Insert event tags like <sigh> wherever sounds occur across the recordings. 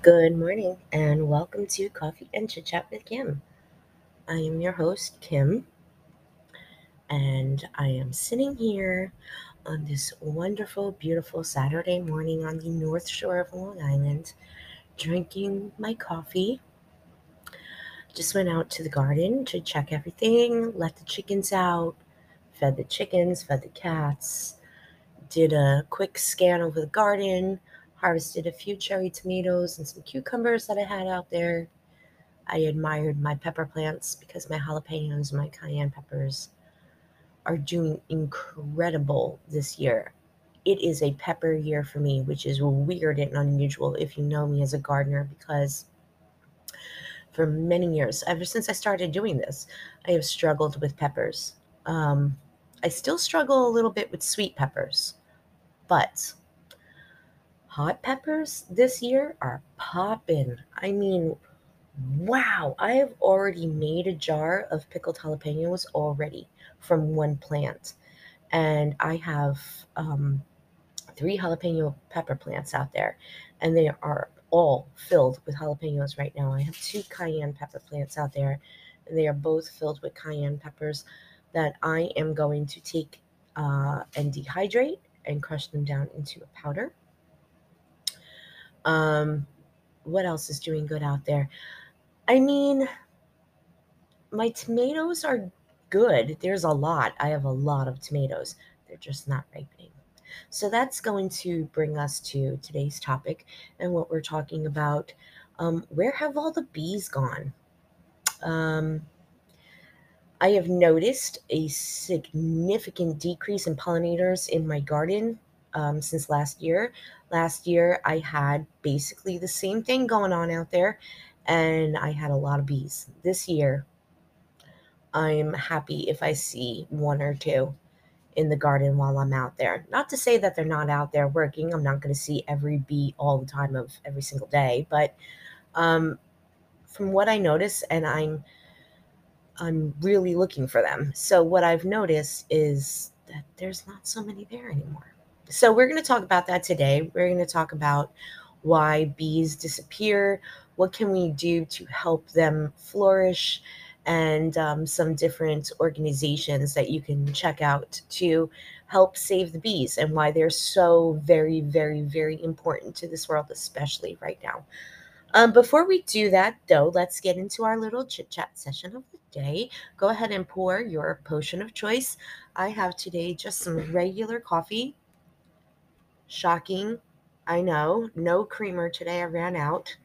Good morning and welcome to Coffee and Chit Chat with Kim. I am your host, Kim, and I am sitting here on this wonderful, beautiful Saturday morning on the North Shore of Long Island, drinking my coffee. Just went out to the garden to check everything, let the chickens out, fed the chickens, fed the cats, did a quick scan over the garden harvested a few cherry tomatoes and some cucumbers that I had out there. I admired my pepper plants because my jalapenos my cayenne peppers are doing incredible this year. It is a pepper year for me, which is weird and unusual if you know me as a gardener because for many years, ever since I started doing this, I have struggled with peppers. Um, I still struggle a little bit with sweet peppers, but hot peppers this year are popping. I mean, wow, I have already made a jar of pickled jalapenos already from one plant. And I have um, three jalapeno pepper plants out there, and they are all filled with jalapenos right now. I have two cayenne pepper plants out there, and they are both filled with cayenne peppers that I am going to take uh, and dehydrate and crush them down into a powder um, what else is doing good out there? I mean, my tomatoes are good. There's a lot. I have a lot of tomatoes. They're just not ripening. So that's going to bring us to today's topic and what we're talking about. Um, where have all the bees gone? Um, I have noticed a significant decrease in pollinators in my garden um, since last year. Last year, I had basically the same thing going on out there, and I had a lot of bees. This year, I'm happy if I see one or two in the garden while I'm out there. Not to say that they're not out there working. I'm not going to see every bee all the time of every single day, but um, from what I notice, and I'm I'm really looking for them. So what I've noticed is that there's not so many there anymore. So, we're going to talk about that today. We're going to talk about why bees disappear, what can we do to help them flourish, and um, some different organizations that you can check out to help save the bees and why they're so very, very, very important to this world, especially right now. Um, before we do that, though, let's get into our little chit chat session of the day. Go ahead and pour your potion of choice. I have today just some regular coffee Shocking. I know. No creamer today. I ran out.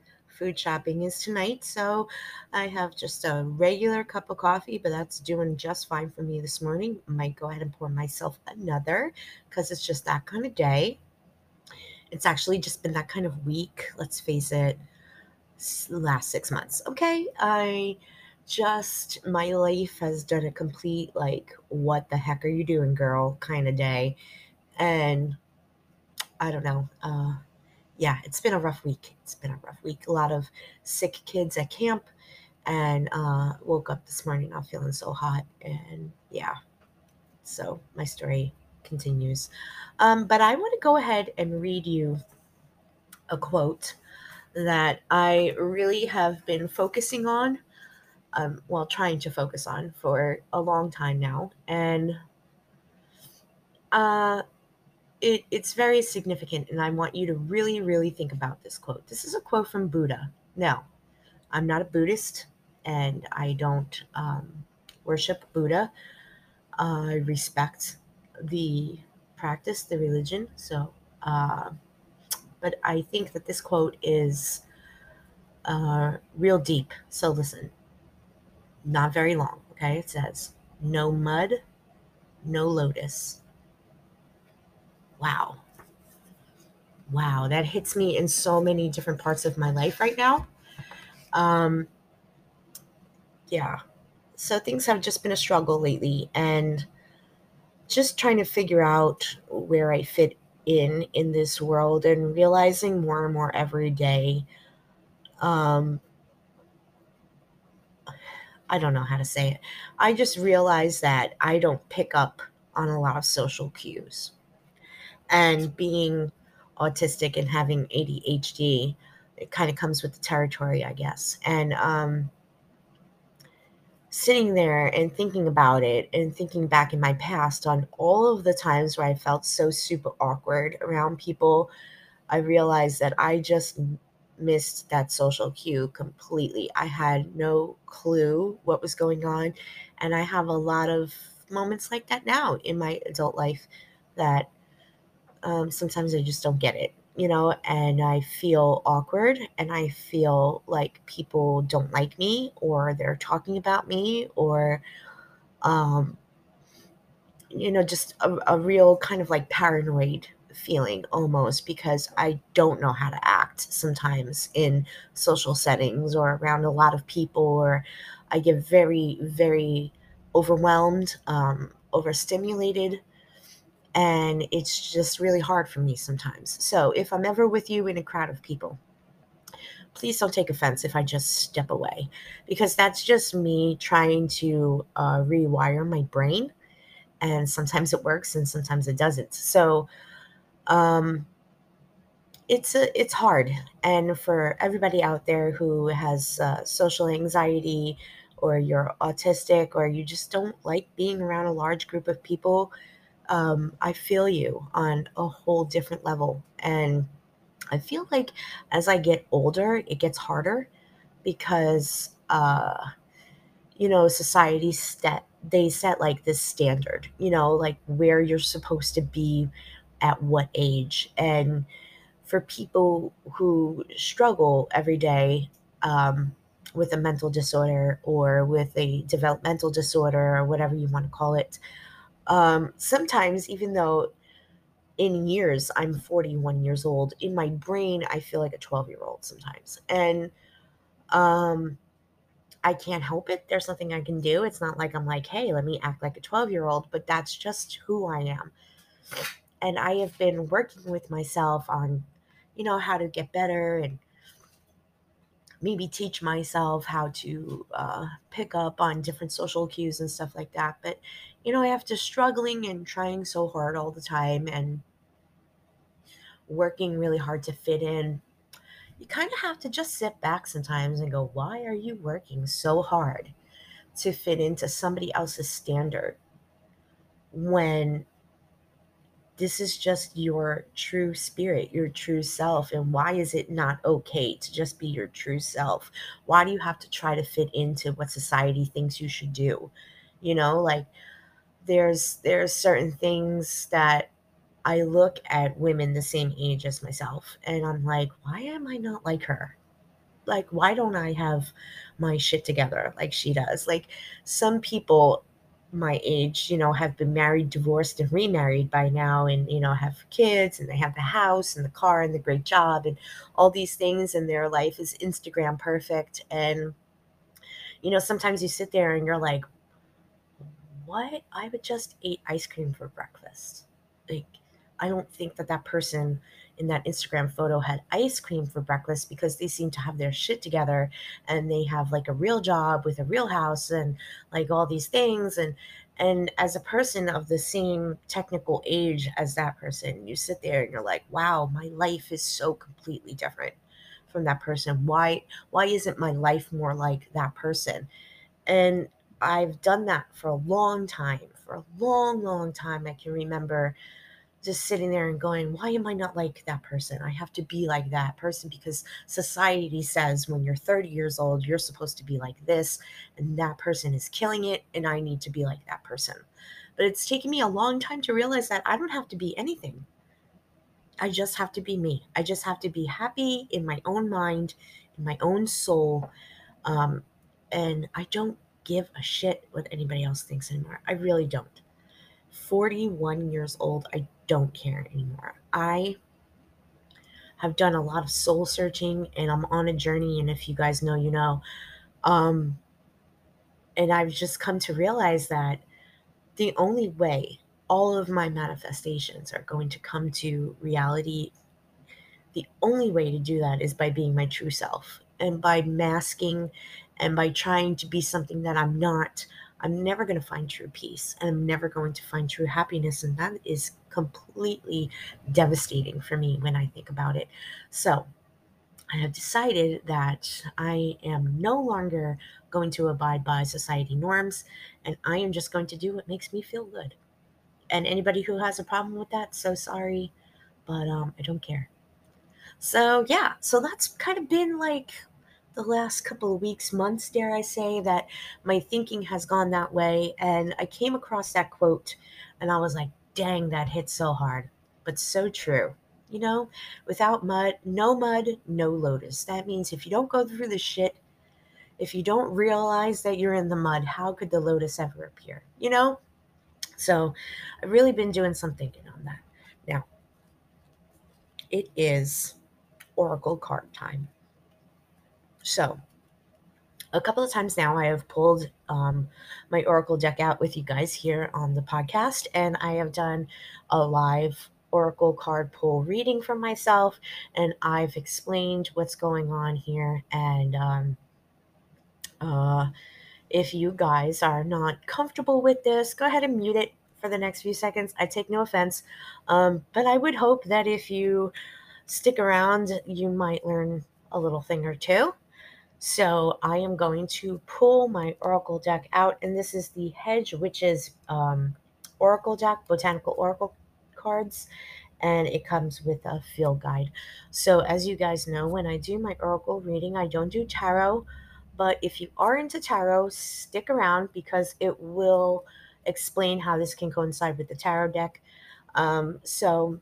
Food shopping is tonight. So I have just a regular cup of coffee, but that's doing just fine for me this morning. Might go ahead and pour myself another because it's just that kind of day. It's actually just been that kind of week. Let's face it. Last six months. Okay. I just, my life has done a complete, like, what the heck are you doing, girl kind of day. And I don't know. Uh, yeah, it's been a rough week. It's been a rough week. A lot of sick kids at camp, and uh, woke up this morning not feeling so hot. And yeah, so my story continues. Um, but I want to go ahead and read you a quote that I really have been focusing on, um, well, trying to focus on for a long time now. And uh, it, it's very significant, and I want you to really, really think about this quote. This is a quote from Buddha. Now, I'm not a Buddhist, and I don't um, worship Buddha. I respect the practice, the religion. So, uh, but I think that this quote is uh, real deep. So listen, not very long. Okay, it says, "No mud, no lotus." Wow. Wow, that hits me in so many different parts of my life right now. Um, yeah. So things have just been a struggle lately and just trying to figure out where I fit in in this world and realizing more and more every day um I don't know how to say it. I just realized that I don't pick up on a lot of social cues. And being autistic and having ADHD, it kind of comes with the territory, I guess. And um, sitting there and thinking about it and thinking back in my past on all of the times where I felt so super awkward around people, I realized that I just missed that social cue completely. I had no clue what was going on. And I have a lot of moments like that now in my adult life that um, sometimes I just don't get it, you know, and I feel awkward and I feel like people don't like me or they're talking about me or, um, you know, just a, a real kind of like paranoid feeling almost because I don't know how to act sometimes in social settings or around a lot of people, or I get very, very overwhelmed, um, overstimulated, and it's just really hard for me sometimes. So if I'm ever with you in a crowd of people, please don't take offense if I just step away because that's just me trying to uh, rewire my brain. And sometimes it works and sometimes it doesn't. So, um, it's a, it's hard and for everybody out there who has uh, social anxiety or you're autistic or you just don't like being around a large group of people um, i feel you on a whole different level and i feel like as i get older it gets harder because uh, you know society set they set like this standard you know like where you're supposed to be at what age. And for people who struggle every day um, with a mental disorder or with a developmental disorder or whatever you want to call it, um, sometimes, even though in years I'm 41 years old, in my brain, I feel like a 12 year old sometimes. And um, I can't help it. There's nothing I can do. It's not like I'm like, hey, let me act like a 12 year old, but that's just who I am and I have been working with myself on, you know, how to get better and maybe teach myself how to uh, pick up on different social cues and stuff like that. But, you know, after struggling and trying so hard all the time and working really hard to fit in, you kind of have to just sit back sometimes and go, why are you working so hard to fit into somebody else's standard when this is just your true spirit, your true self. And why is it not okay to just be your true self? Why do you have to try to fit into what society thinks you should do? You know, like there's there's certain things that I look at women the same age as myself and I'm like, why am I not like her? Like why don't I have my shit together like she does? Like some people my age, you know, have been married, divorced, and remarried by now, and, you know, have kids and they have the house and the car and the great job and all these things, and their life is Instagram perfect. And, you know, sometimes you sit there and you're like, what? I would just eat ice cream for breakfast. Like, I don't think that that person in that Instagram photo had ice cream for breakfast because they seem to have their shit together and they have like a real job with a real house and like all these things and and as a person of the same technical age as that person you sit there and you're like wow my life is so completely different from that person why why isn't my life more like that person and I've done that for a long time for a long long time I can remember just sitting there and going, why am I not like that person? I have to be like that person because society says when you're 30 years old, you're supposed to be like this, and that person is killing it, and I need to be like that person. But it's taken me a long time to realize that I don't have to be anything. I just have to be me. I just have to be happy in my own mind, in my own soul. Um, and I don't give a shit what anybody else thinks anymore. I really don't. 41 years old, I don't care anymore. I have done a lot of soul searching and I'm on a journey. And if you guys know, you know. Um, and I've just come to realize that the only way all of my manifestations are going to come to reality, the only way to do that is by being my true self and by masking And by trying to be something that I'm not, I'm never going to find true peace and I'm never going to find true happiness. And that is completely devastating for me when I think about it. So I have decided that I am no longer going to abide by society norms and I am just going to do what makes me feel good. And anybody who has a problem with that, so sorry, but um, I don't care. So, yeah, so that's kind of been like the last couple of weeks, months, dare I say, that my thinking has gone that way. And I came across that quote and I was like, dang, that hit so hard, but so true. You know, without mud, no mud, no lotus. That means if you don't go through the shit, if you don't realize that you're in the mud, how could the lotus ever appear? You know? So I've really been doing some thinking on that. Now, it is Oracle card time. So, a couple of times now, I have pulled um, my Oracle deck out with you guys here on the podcast, and I have done a live Oracle card pull reading for myself, and I've explained what's going on here. And um, uh, if you guys are not comfortable with this, go ahead and mute it for the next few seconds. I take no offense, um, but I would hope that if you stick around, you might learn a little thing or two. So I am going to pull my Oracle deck out, and this is the Hedge Witches um, Oracle deck, Botanical Oracle cards, and it comes with a field guide. So as you guys know, when I do my Oracle reading, I don't do tarot, but if you are into tarot, stick around because it will explain how this can coincide with the tarot deck. Um, so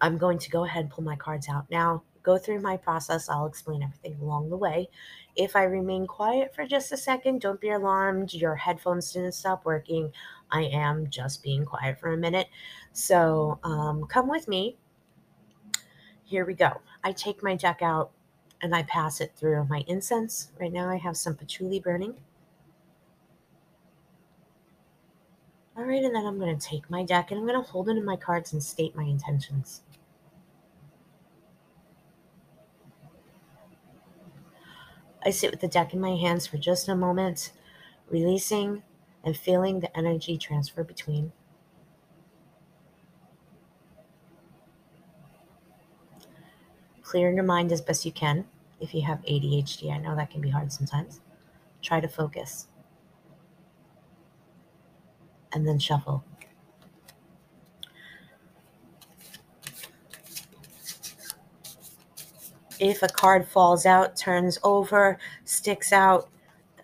I'm going to go ahead and pull my cards out now go through my process. I'll explain everything along the way. If I remain quiet for just a second, don't be alarmed. Your headphones didn't stop working. I am just being quiet for a minute. So um, come with me. Here we go. I take my deck out and I pass it through my incense. Right now, I have some patchouli burning. All right, and then I'm going to take my deck and I'm going to hold it in my cards and state my intentions. I sit with the deck in my hands for just a moment, releasing and feeling the energy transfer between. Clear your mind as best you can. If you have ADHD, I know that can be hard sometimes. Try to focus. And then shuffle. If a card falls out, turns over, sticks out,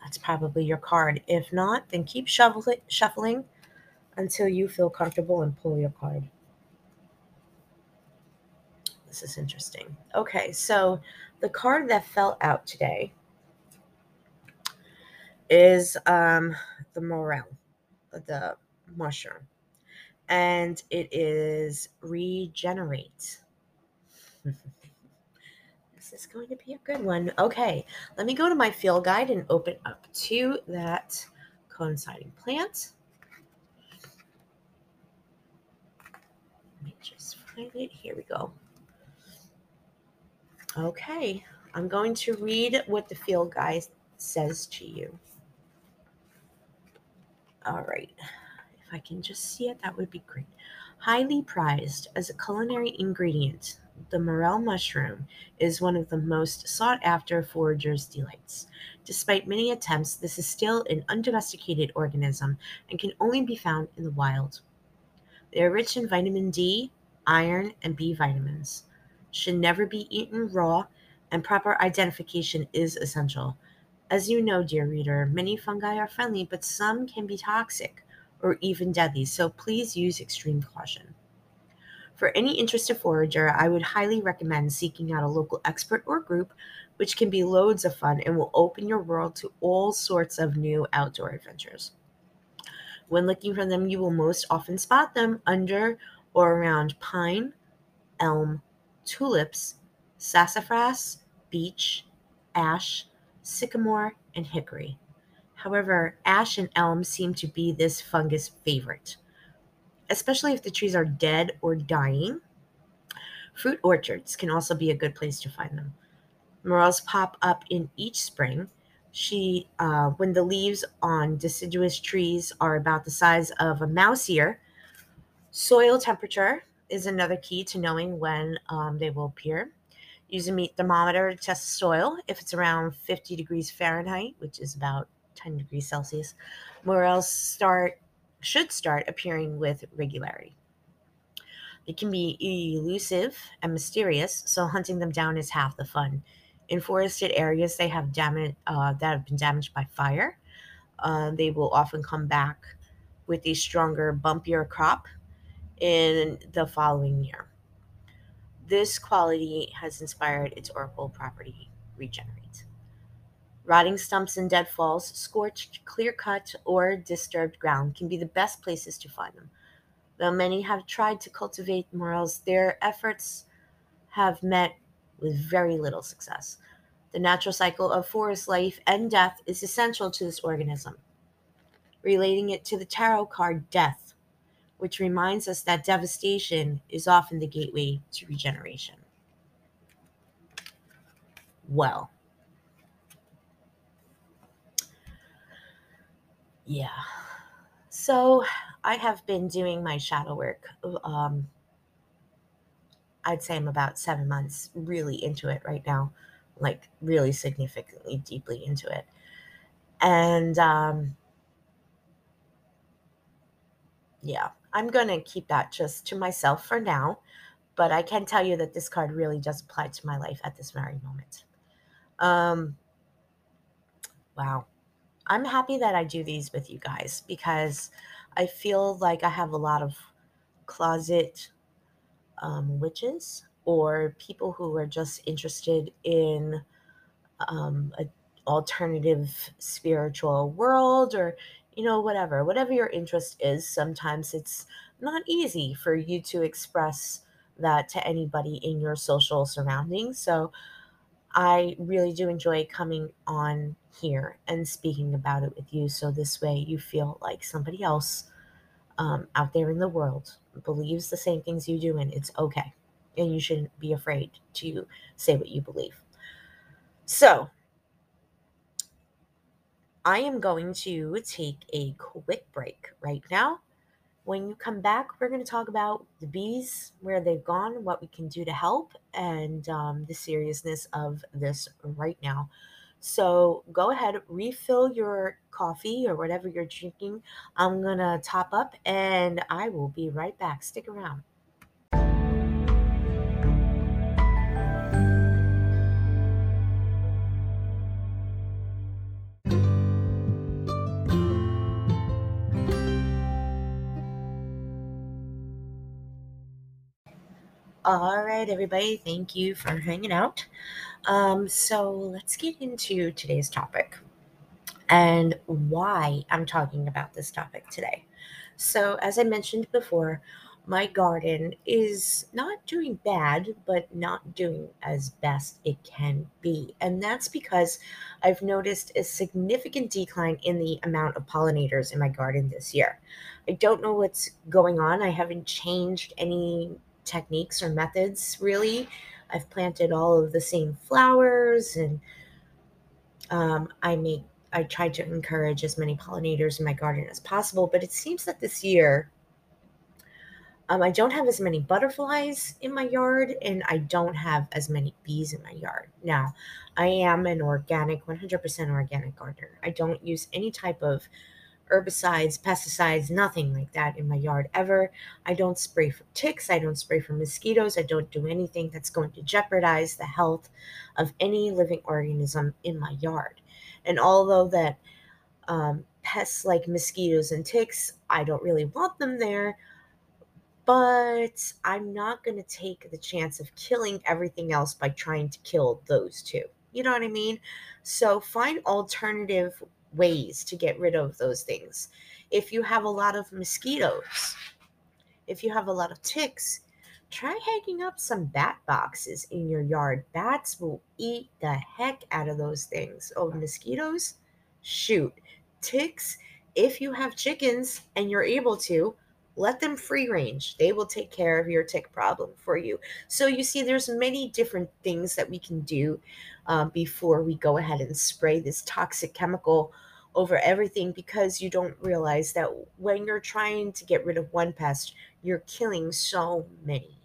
that's probably your card. If not, then keep shuffling, until you feel comfortable and pull your card. This is interesting. Okay, so the card that fell out today is um, the morel, the mushroom, and it is regenerate. <laughs> This is going to be a good one. Okay, let me go to my field guide and open up to that coinciding plant. Let me just find it. Here we go. Okay, I'm going to read what the field guide says to you. All right, if I can just see it, that would be great. Highly prized as a culinary ingredient, the morel mushroom is one of the most sought after foragers' delights. Despite many attempts, this is still an undomesticated organism and can only be found in the wild. They are rich in vitamin D, iron, and B vitamins. Should never be eaten raw, and proper identification is essential. As you know, dear reader, many fungi are friendly, but some can be toxic or even deadly, so please use extreme caution. For any interested forager, I would highly recommend seeking out a local expert or group, which can be loads of fun and will open your world to all sorts of new outdoor adventures. When looking for them, you will most often spot them under or around pine, elm, tulips, sassafras, beech, ash, sycamore, and hickory. However, ash and elm seem to be this fungus favorite especially if the trees are dead or dying. Fruit orchards can also be a good place to find them. Morels pop up in each spring, She, uh, when the leaves on deciduous trees are about the size of a mouse ear, soil temperature is another key to knowing when um, they will appear. Use a meat thermometer to test soil. If it's around 50 degrees Fahrenheit, which is about 10 degrees Celsius, morels start should start appearing with regularity. They can be elusive and mysterious, so hunting them down is half the fun. In forested areas, they have damage uh, that have been damaged by fire. Uh, they will often come back with a stronger, bumpier crop in the following year. This quality has inspired its oracle property, Regenerate. Rotting stumps and deadfalls, scorched, clear cut, or disturbed ground can be the best places to find them. Though many have tried to cultivate morels, their efforts have met with very little success. The natural cycle of forest life and death is essential to this organism. Relating it to the tarot card Death, which reminds us that devastation is often the gateway to regeneration. Well, yeah. So I have been doing my shadow work. Um, I'd say I'm about seven months really into it right now, like really significantly deeply into it. And um, yeah, I'm going to keep that just to myself for now. But I can tell you that this card really does apply to my life at this very moment. Um, wow. I'm happy that I do these with you guys because I feel like I have a lot of closet um, witches or people who are just interested in um, an alternative spiritual world or you know whatever whatever your interest is sometimes it's not easy for you to express that to anybody in your social surroundings. So i really do enjoy coming on here and speaking about it with you so this way you feel like somebody else um, out there in the world believes the same things you do and it's okay and you shouldn't be afraid to say what you believe so I am going to take a quick break right now. When you come back, we're going to talk about the bees, where they've gone, what we can do to help, and um, the seriousness of this right now. So go ahead, refill your coffee or whatever you're drinking. I'm going to top up and I will be right back. Stick around. All right, everybody, thank you for hanging out. Um, so let's get into today's topic and why I'm talking about this topic today. So, as I mentioned before, my garden is not doing bad, but not doing as best it can be. And that's because I've noticed a significant decline in the amount of pollinators in my garden this year. I don't know what's going on. I haven't changed any techniques or methods really. I've planted all of the same flowers and um, I make I try to encourage as many pollinators in my garden as possible, but it seems that this year um, I don't have as many butterflies in my yard and I don't have as many bees in my yard. Now, I am an organic, 100% organic gardener. I don't use any type of herbicides, pesticides, nothing like that in my yard ever. I don't spray for ticks. I don't spray for mosquitoes. I don't do anything that's going to jeopardize the health of any living organism in my yard. And although that um, pests like mosquitoes and ticks, I don't really want them there, but I'm not going to take the chance of killing everything else by trying to kill those two. You know what I mean? So find alternative ways to get rid of those things. If you have a lot of mosquitoes, if you have a lot of ticks, try hanging up some bat boxes in your yard. Bats will eat the heck out of those things. Oh, mosquitoes? Shoot. Ticks, if you have chickens and you're able to, let them free range. They will take care of your tick problem for you. So you see there's many different things that we can do um, before we go ahead and spray this toxic chemical over everything because you don't realize that when you're trying to get rid of one pest you're killing so many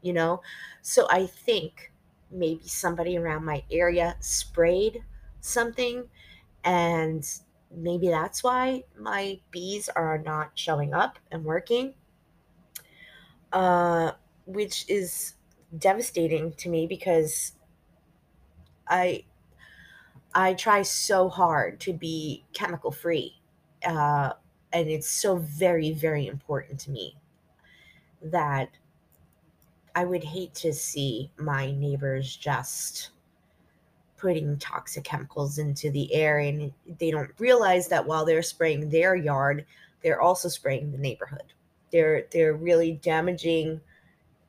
you know? So i think maybe somebody around my area sprayed something and maybe that's why my bees are not showing up and working. Uh, which is devastating to me because i i try so hard to be chemical free uh, and it's so very very important to me that i would hate to see my neighbors just putting toxic chemicals into the air and they don't realize that while they're spraying their yard they're also spraying the neighborhood. They're they're really damaging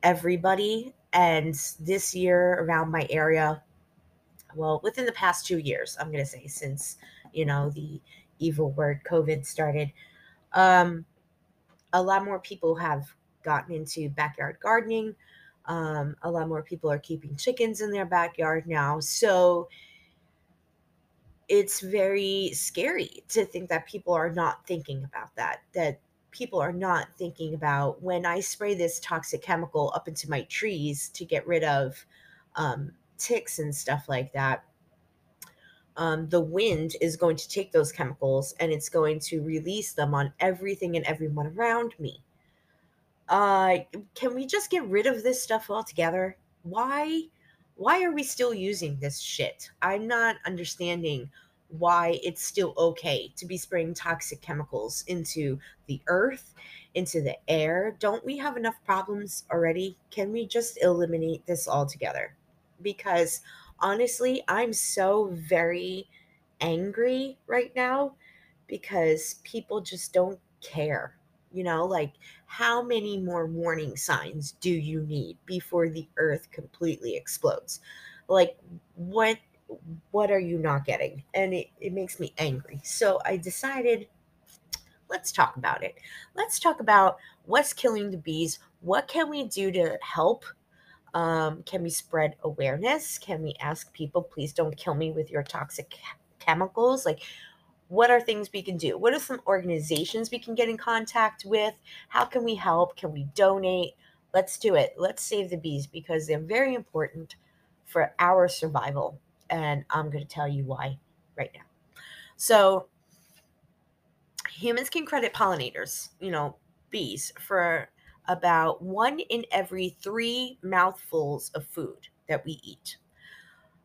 everybody and this year around my area well within the past 2 years I'm going to say since you know the evil word covid started um a lot more people have gotten into backyard gardening um, a lot more people are keeping chickens in their backyard now. So it's very scary to think that people are not thinking about that, that people are not thinking about when I spray this toxic chemical up into my trees to get rid of um, ticks and stuff like that. Um, the wind is going to take those chemicals and it's going to release them on everything and everyone around me uh can we just get rid of this stuff altogether? Why why are we still using this shit? I'm not understanding why it's still okay to be spraying toxic chemicals into the earth into the air. Don't we have enough problems already? Can we just eliminate this altogether? Because honestly i'm so very angry right now because people just don't care you know, like how many more warning signs do you need before the earth completely explodes? Like what what are you not getting? And it, it makes me angry. So I decided let's talk about it. Let's talk about what's killing the bees. What can we do to help? Um, can we spread awareness? Can we ask people, please don't kill me with your toxic chemicals? Like, what are things we can do? What are some organizations we can get in contact with? How can we help? Can we donate? Let's do it. Let's save the bees because they're very important for our survival. And I'm going to tell you why right now. So, humans can credit pollinators, you know, bees, for about one in every three mouthfuls of food that we eat.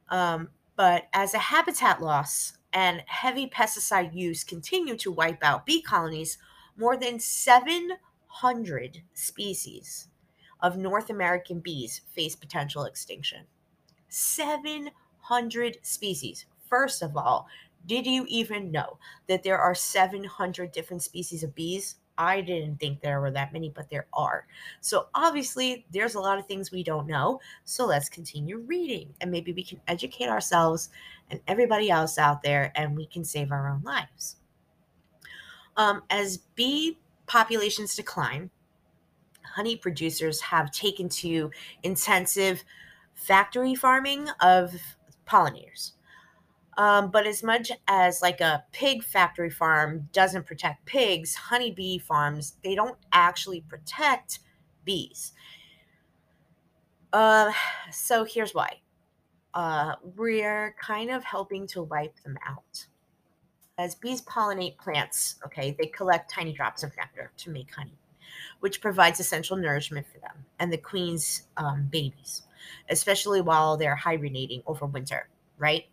Um, but as a habitat loss and heavy pesticide use continue to wipe out bee colonies, more than 700 species of North American bees face potential extinction. 700 species. First of all, did you even know that there are 700 different species of bees? I didn't think there were that many, but there are. So obviously, there's a lot of things we don't know. So let's continue reading and maybe we can educate ourselves and everybody else out there and we can save our own lives. Um, as bee populations decline, honey producers have taken to intensive factory farming of pollinators. Um, but as much as like a pig factory farm doesn't protect pigs, honeybee farms, they don't actually protect bees. Uh, <sighs> so here's why. Uh, we're kind of helping to wipe them out. As bees pollinate plants, okay, they collect tiny drops of nectar to make honey, which provides essential nourishment for them and the queen's um, babies, especially while they're hibernating over winter, right?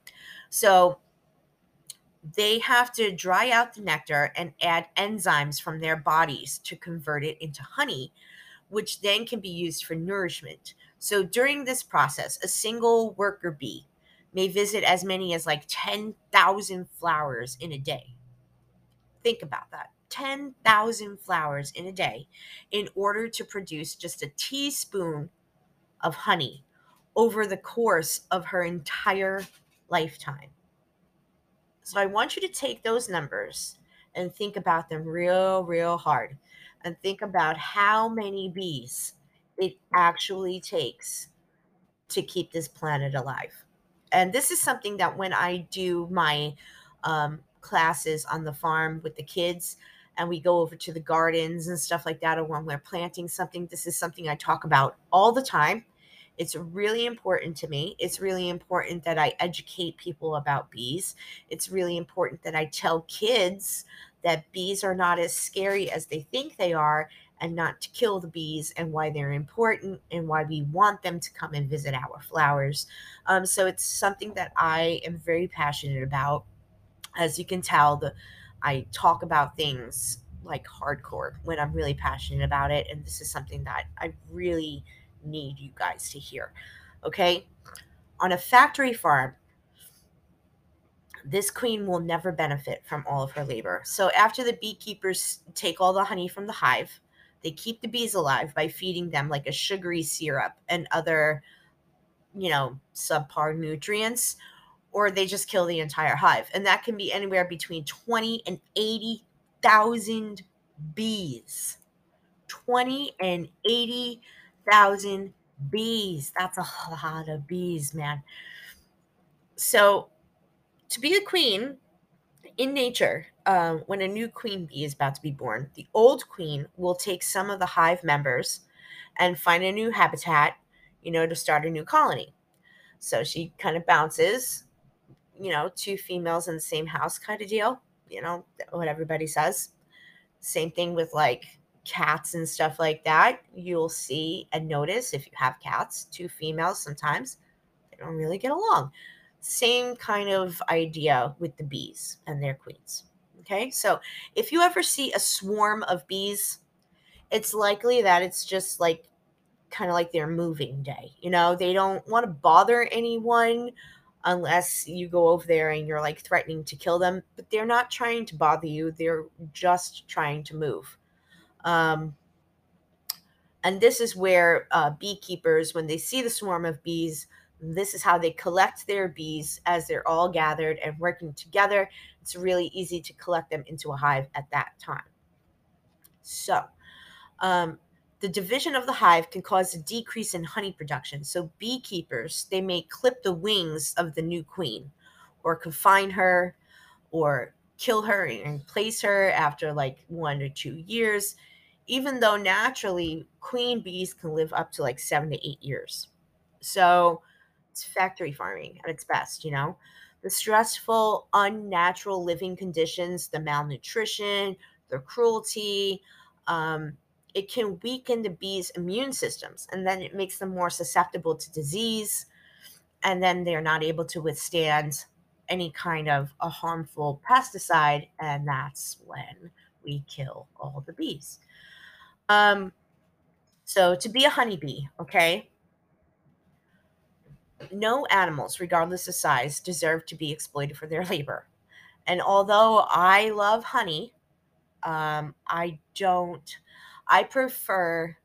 So they have to dry out the nectar and add enzymes from their bodies to convert it into honey, which then can be used for nourishment. So during this process, a single worker bee may visit as many as like 10,000 flowers in a day. Think about that 10,000 flowers in a day in order to produce just a teaspoon of honey over the course of her entire lifetime. So I want you to take those numbers and think about them real, real hard and think about how many bees it actually takes to keep this planet alive. And this is something that when I do my um, classes on the farm with the kids, and we go over to the gardens and stuff like that, or when we're planting something, this is something I talk about all the time. It's really important to me. It's really important that I educate people about bees. It's really important that I tell kids that bees are not as scary as they think they are and not to kill the bees and why they're important and why we want them to come and visit our flowers. Um, so it's something that I am very passionate about. As you can tell, the I talk about things like hardcore when I'm really passionate about it, and this is something that I really need you guys to hear. Okay, on a factory farm, this queen will never benefit from all of her labor. So after the beekeepers take all the honey from the hive, they keep the bees alive by feeding them like a sugary syrup and other, you know, subpar nutrients, or they just kill the entire hive. And that can be anywhere between 20 and 80,000 bees. 20 and 80,000 bees. That's a lot of bees, man. So to be a queen in nature, um, when a new queen bee is about to be born, the old queen will take some of the hive members and find a new habitat, you know, to start a new colony. So she kind of bounces, you know, two females in the same house kind of deal, you know, what everybody says. Same thing with like cats and stuff like that. You'll see and notice if you have cats, two females sometimes, they don't really get along same kind of idea with the bees and their queens. Okay, so if you ever see a swarm of bees, it's likely that it's just like kind of like their moving day. You know, they don't want to bother anyone unless you go over there and you're like threatening to kill them, but they're not trying to bother you, they're just trying to move. Um, and this is where uh, beekeepers, when they see the swarm of bees, this is how they collect their bees as they're all gathered and working together. It's really easy to collect them into a hive at that time. So, um, the division of the hive can cause a decrease in honey production. So, beekeepers they may clip the wings of the new queen, or confine her, or kill her and place her after like one or two years. Even though naturally queen bees can live up to like seven to eight years. So, it's factory farming at its best, you know? The stressful, unnatural living conditions, the malnutrition, the cruelty, um, it can weaken the bees' immune systems and then it makes them more susceptible to disease. And then they're not able to withstand any kind of a harmful pesticide. And that's when we kill all the bees. Um, so to be a honeybee, okay, no animals, regardless of size, deserve to be exploited for their <laughs> labor. And although I love honey, um, I don't, I prefer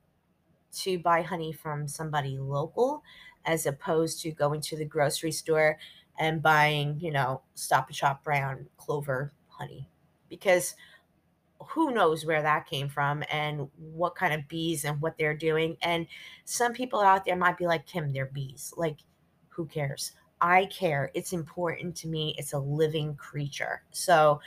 to buy honey from somebody local as opposed to going to the grocery store and buying, you know, Stop and Shop brown clover honey because who knows where that came from and what kind of bees and what they're doing. And some people out there might be like, Kim, they're bees. Like, who cares? I care. It's important to me. It's a living creature. So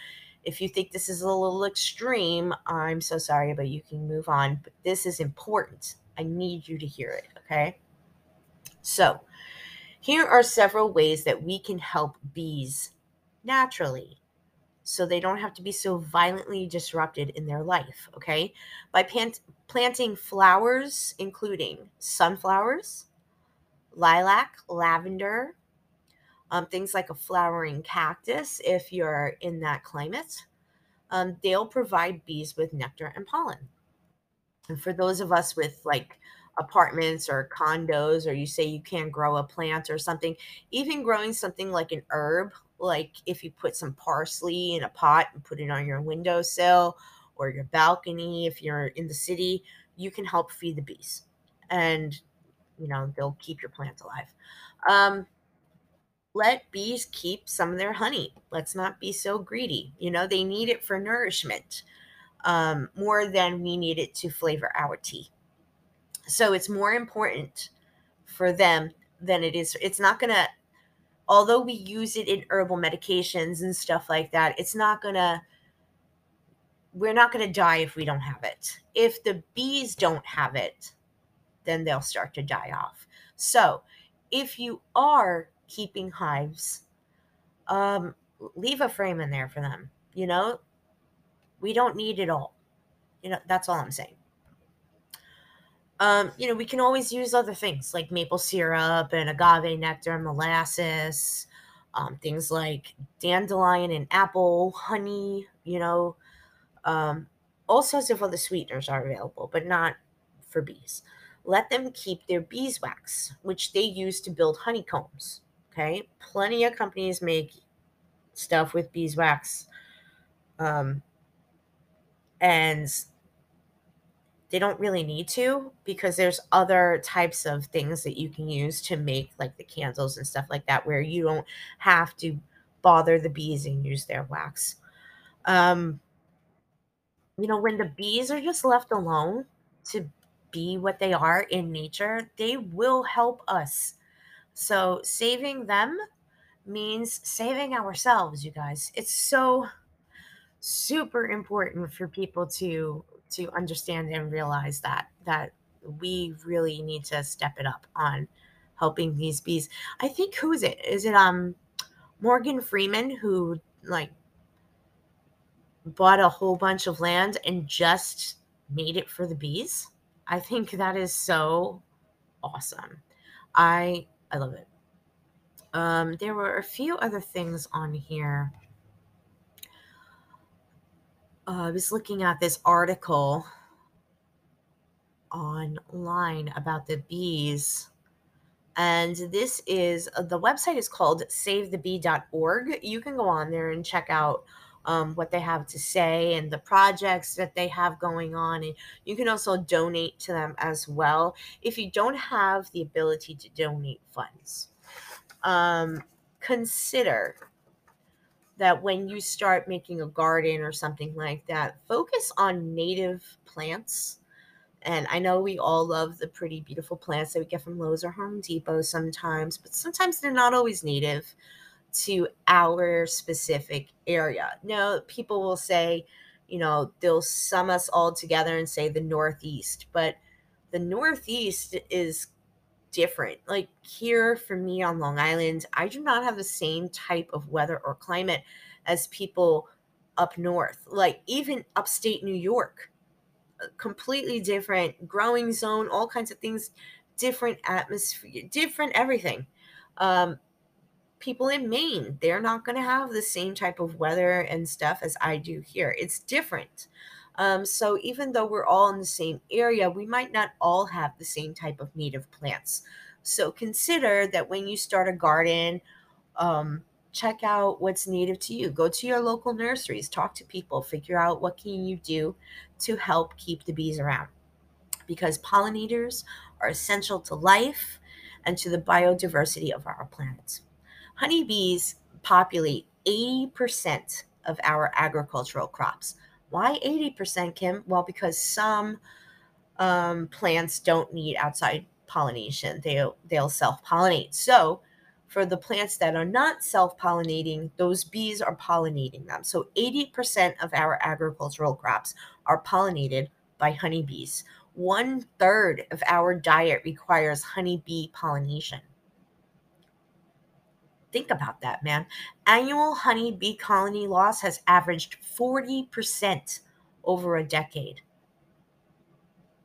if you think this is a little extreme, I'm so sorry, but you can move on. But this is important. I need you to hear it. Okay. So here are several ways that we can help bees naturally so they don't have to be so violently disrupted in their life. Okay. By plant- planting flowers, including sunflowers, lilac, lavender, um, things like a flowering cactus if you're in that climate. Um, they'll provide bees with nectar and pollen. And for those of us with like apartments or condos, or you say you can't grow a plant or something, even growing something like an herb, like if you put some parsley in a pot and put it on your windowsill or your balcony, if you're in the city, you can help feed the bees. And you know they'll keep your plants alive um, let bees keep some of their honey. Let's not be so greedy. You know, they need it for nourishment um, more than we need it to flavor our tea. So it's more important for them than it is. It's not going to, although we use it in herbal medications and stuff like that, it's not going to, we're not going to die if we don't have it. If the bees don't have it, then they'll start to die off. So if you are keeping hives, um, leave a frame in there for them. You know, we don't need it all. You know, that's all I'm saying. Um, you know, we can always use other things like maple syrup and agave nectar, molasses, um, things like dandelion and apple honey. You know, um, all sorts of other sweeteners are available, but not for bees. Let them keep their beeswax, which they use to build honeycombs. Okay, plenty of companies make stuff with beeswax, um, and they don't really need to because there's other types of things that you can use to make like the candles and stuff like that where you don't have to bother the bees and use their wax. Um, you know, when the bees are just left alone to be what they are in nature, they will help us. So saving them means saving ourselves, you guys. It's so super important for people to to understand and realize that that we really need to step it up on helping these bees. I think who is it? Is it um Morgan Freeman who like bought a whole bunch of land and just made it for the bees? I think that is so awesome. I I love it. Um, there were a few other things on here. Uh, I was looking at this article online about the bees. And this is uh, the website is called savethebee.org. You can go on there and check out um, what they have to say and the projects that they have going on. And you can also donate to them as well if you don't have the ability to donate funds. Um, consider that when you start making a garden or something like that, focus on native plants. And I know we all love the pretty, beautiful plants that we get from Lowe's or Home Depot sometimes, but sometimes they're not always native to our specific area. Now, people will say, you know, they'll sum us all together and say the Northeast, but the Northeast is different. Like here for me on Long Island, I do not have the same type of weather or climate as people up north. Like even upstate New York, completely different growing zone, all kinds of things, different atmosphere, different everything. Um, people in Maine, they're not going to have the same type of weather and stuff as I do here. It's different. Um, so even though we're all in the same area, we might not all have the same type of native plants. So consider that when you start a garden, um, check out what's native to you. Go to your local nurseries, talk to people, figure out what can you do to help keep the bees around. Because pollinators are essential to life and to the biodiversity of our planet. Honeybees populate 80% of our agricultural crops. Why 80%, Kim? Well, because some um, plants don't need outside pollination. They'll, they'll self pollinate. So, for the plants that are not self pollinating, those bees are pollinating them. So, 80% of our agricultural crops are pollinated by honeybees. One third of our diet requires honeybee pollination. Think about that, man. Annual honeybee colony loss has averaged 40% over a decade.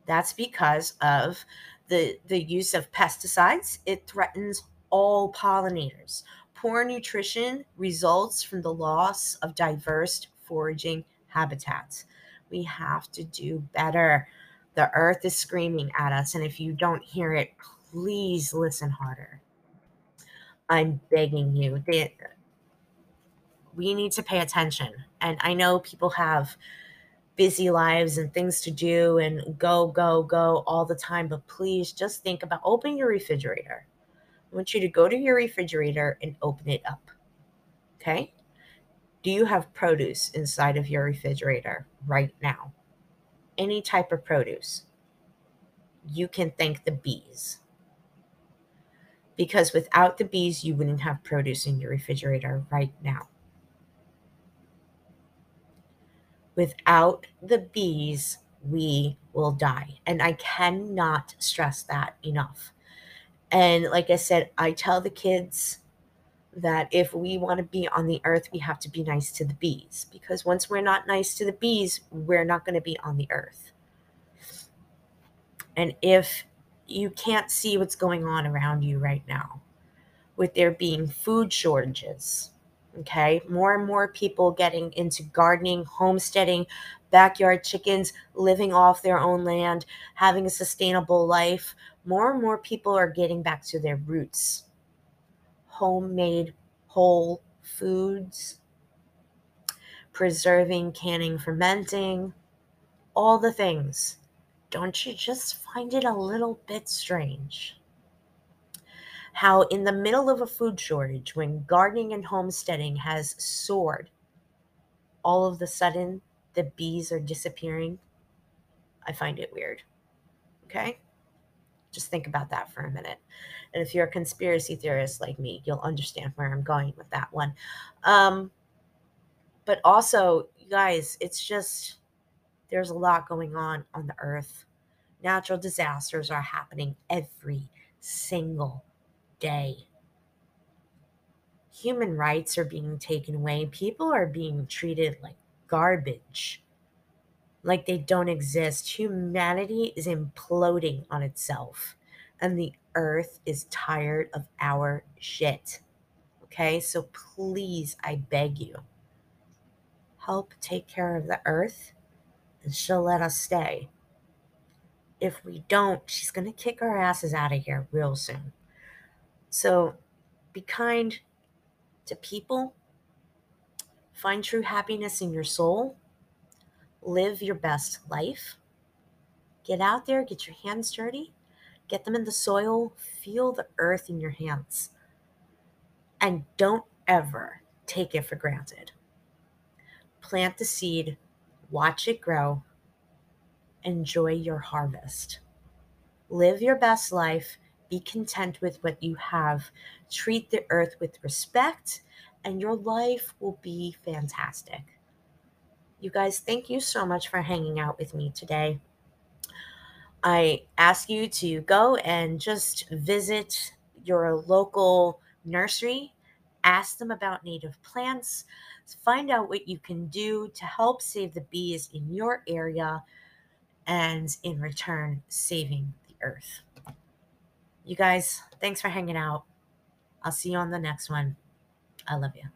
That's because of the, the use of pesticides. It threatens all pollinators. Poor nutrition results from the loss of diverse foraging habitats. We have to do better. The earth is screaming at us, and if you don't hear it, please listen harder. I'm begging you. They, we need to pay attention. And I know people have busy lives and things to do and go, go, go all the time, but please just think about open your refrigerator. I want you to go to your refrigerator and open it up. Okay? Do you have produce inside of your refrigerator right now? Any type of produce? You can thank the bees. Because without the bees, you wouldn't have produce in your refrigerator right now. Without the bees, we will die. And I cannot stress that enough. And like I said, I tell the kids that if we want to be on the earth, we have to be nice to the bees because once we're not nice to the bees, we're not going to be on the earth. And if you can't see what's going on around you right now, with there being food shortages, okay, more and more people getting into gardening, homesteading, backyard chickens, living off their own land, having a sustainable life, more and more people are getting back to their roots homemade whole foods, preserving, canning, fermenting, all the things. Don't you just find it a little bit strange? How, in the middle of a food shortage, when gardening and homesteading has soared, all of the sudden the bees are disappearing? I find it weird. Okay? Just think about that for a minute. And if you're a conspiracy theorist like me, you'll understand where I'm going with that one. Um, but also, you guys, it's just there's a lot going on on the earth. Natural disasters are happening every single day. Human rights are being taken away. People are being treated like garbage like they don't exist. Humanity is imploding on itself, and the earth is tired of our shit. Okay, so please, I beg you, help take care of the earth, and she'll let us stay. If we don't, she's going to kick our asses out of here real soon. So be kind to people, find true happiness in your soul live your best life. Get out there, get your hands dirty, get them in the soil, feel the earth in your hands. And don't ever take it for granted. Plant the seed, watch it grow, enjoy your harvest. Live your best life, be content with what you have, treat the earth with respect, and your life will be fantastic. You guys, thank you so much for hanging out with me today. I ask you to go and just visit your local nursery, ask them about native plants, find out what you can do to help save the bees in your area, and in return, saving the earth. You guys, thanks for hanging out. I'll see you on the next one. I love you.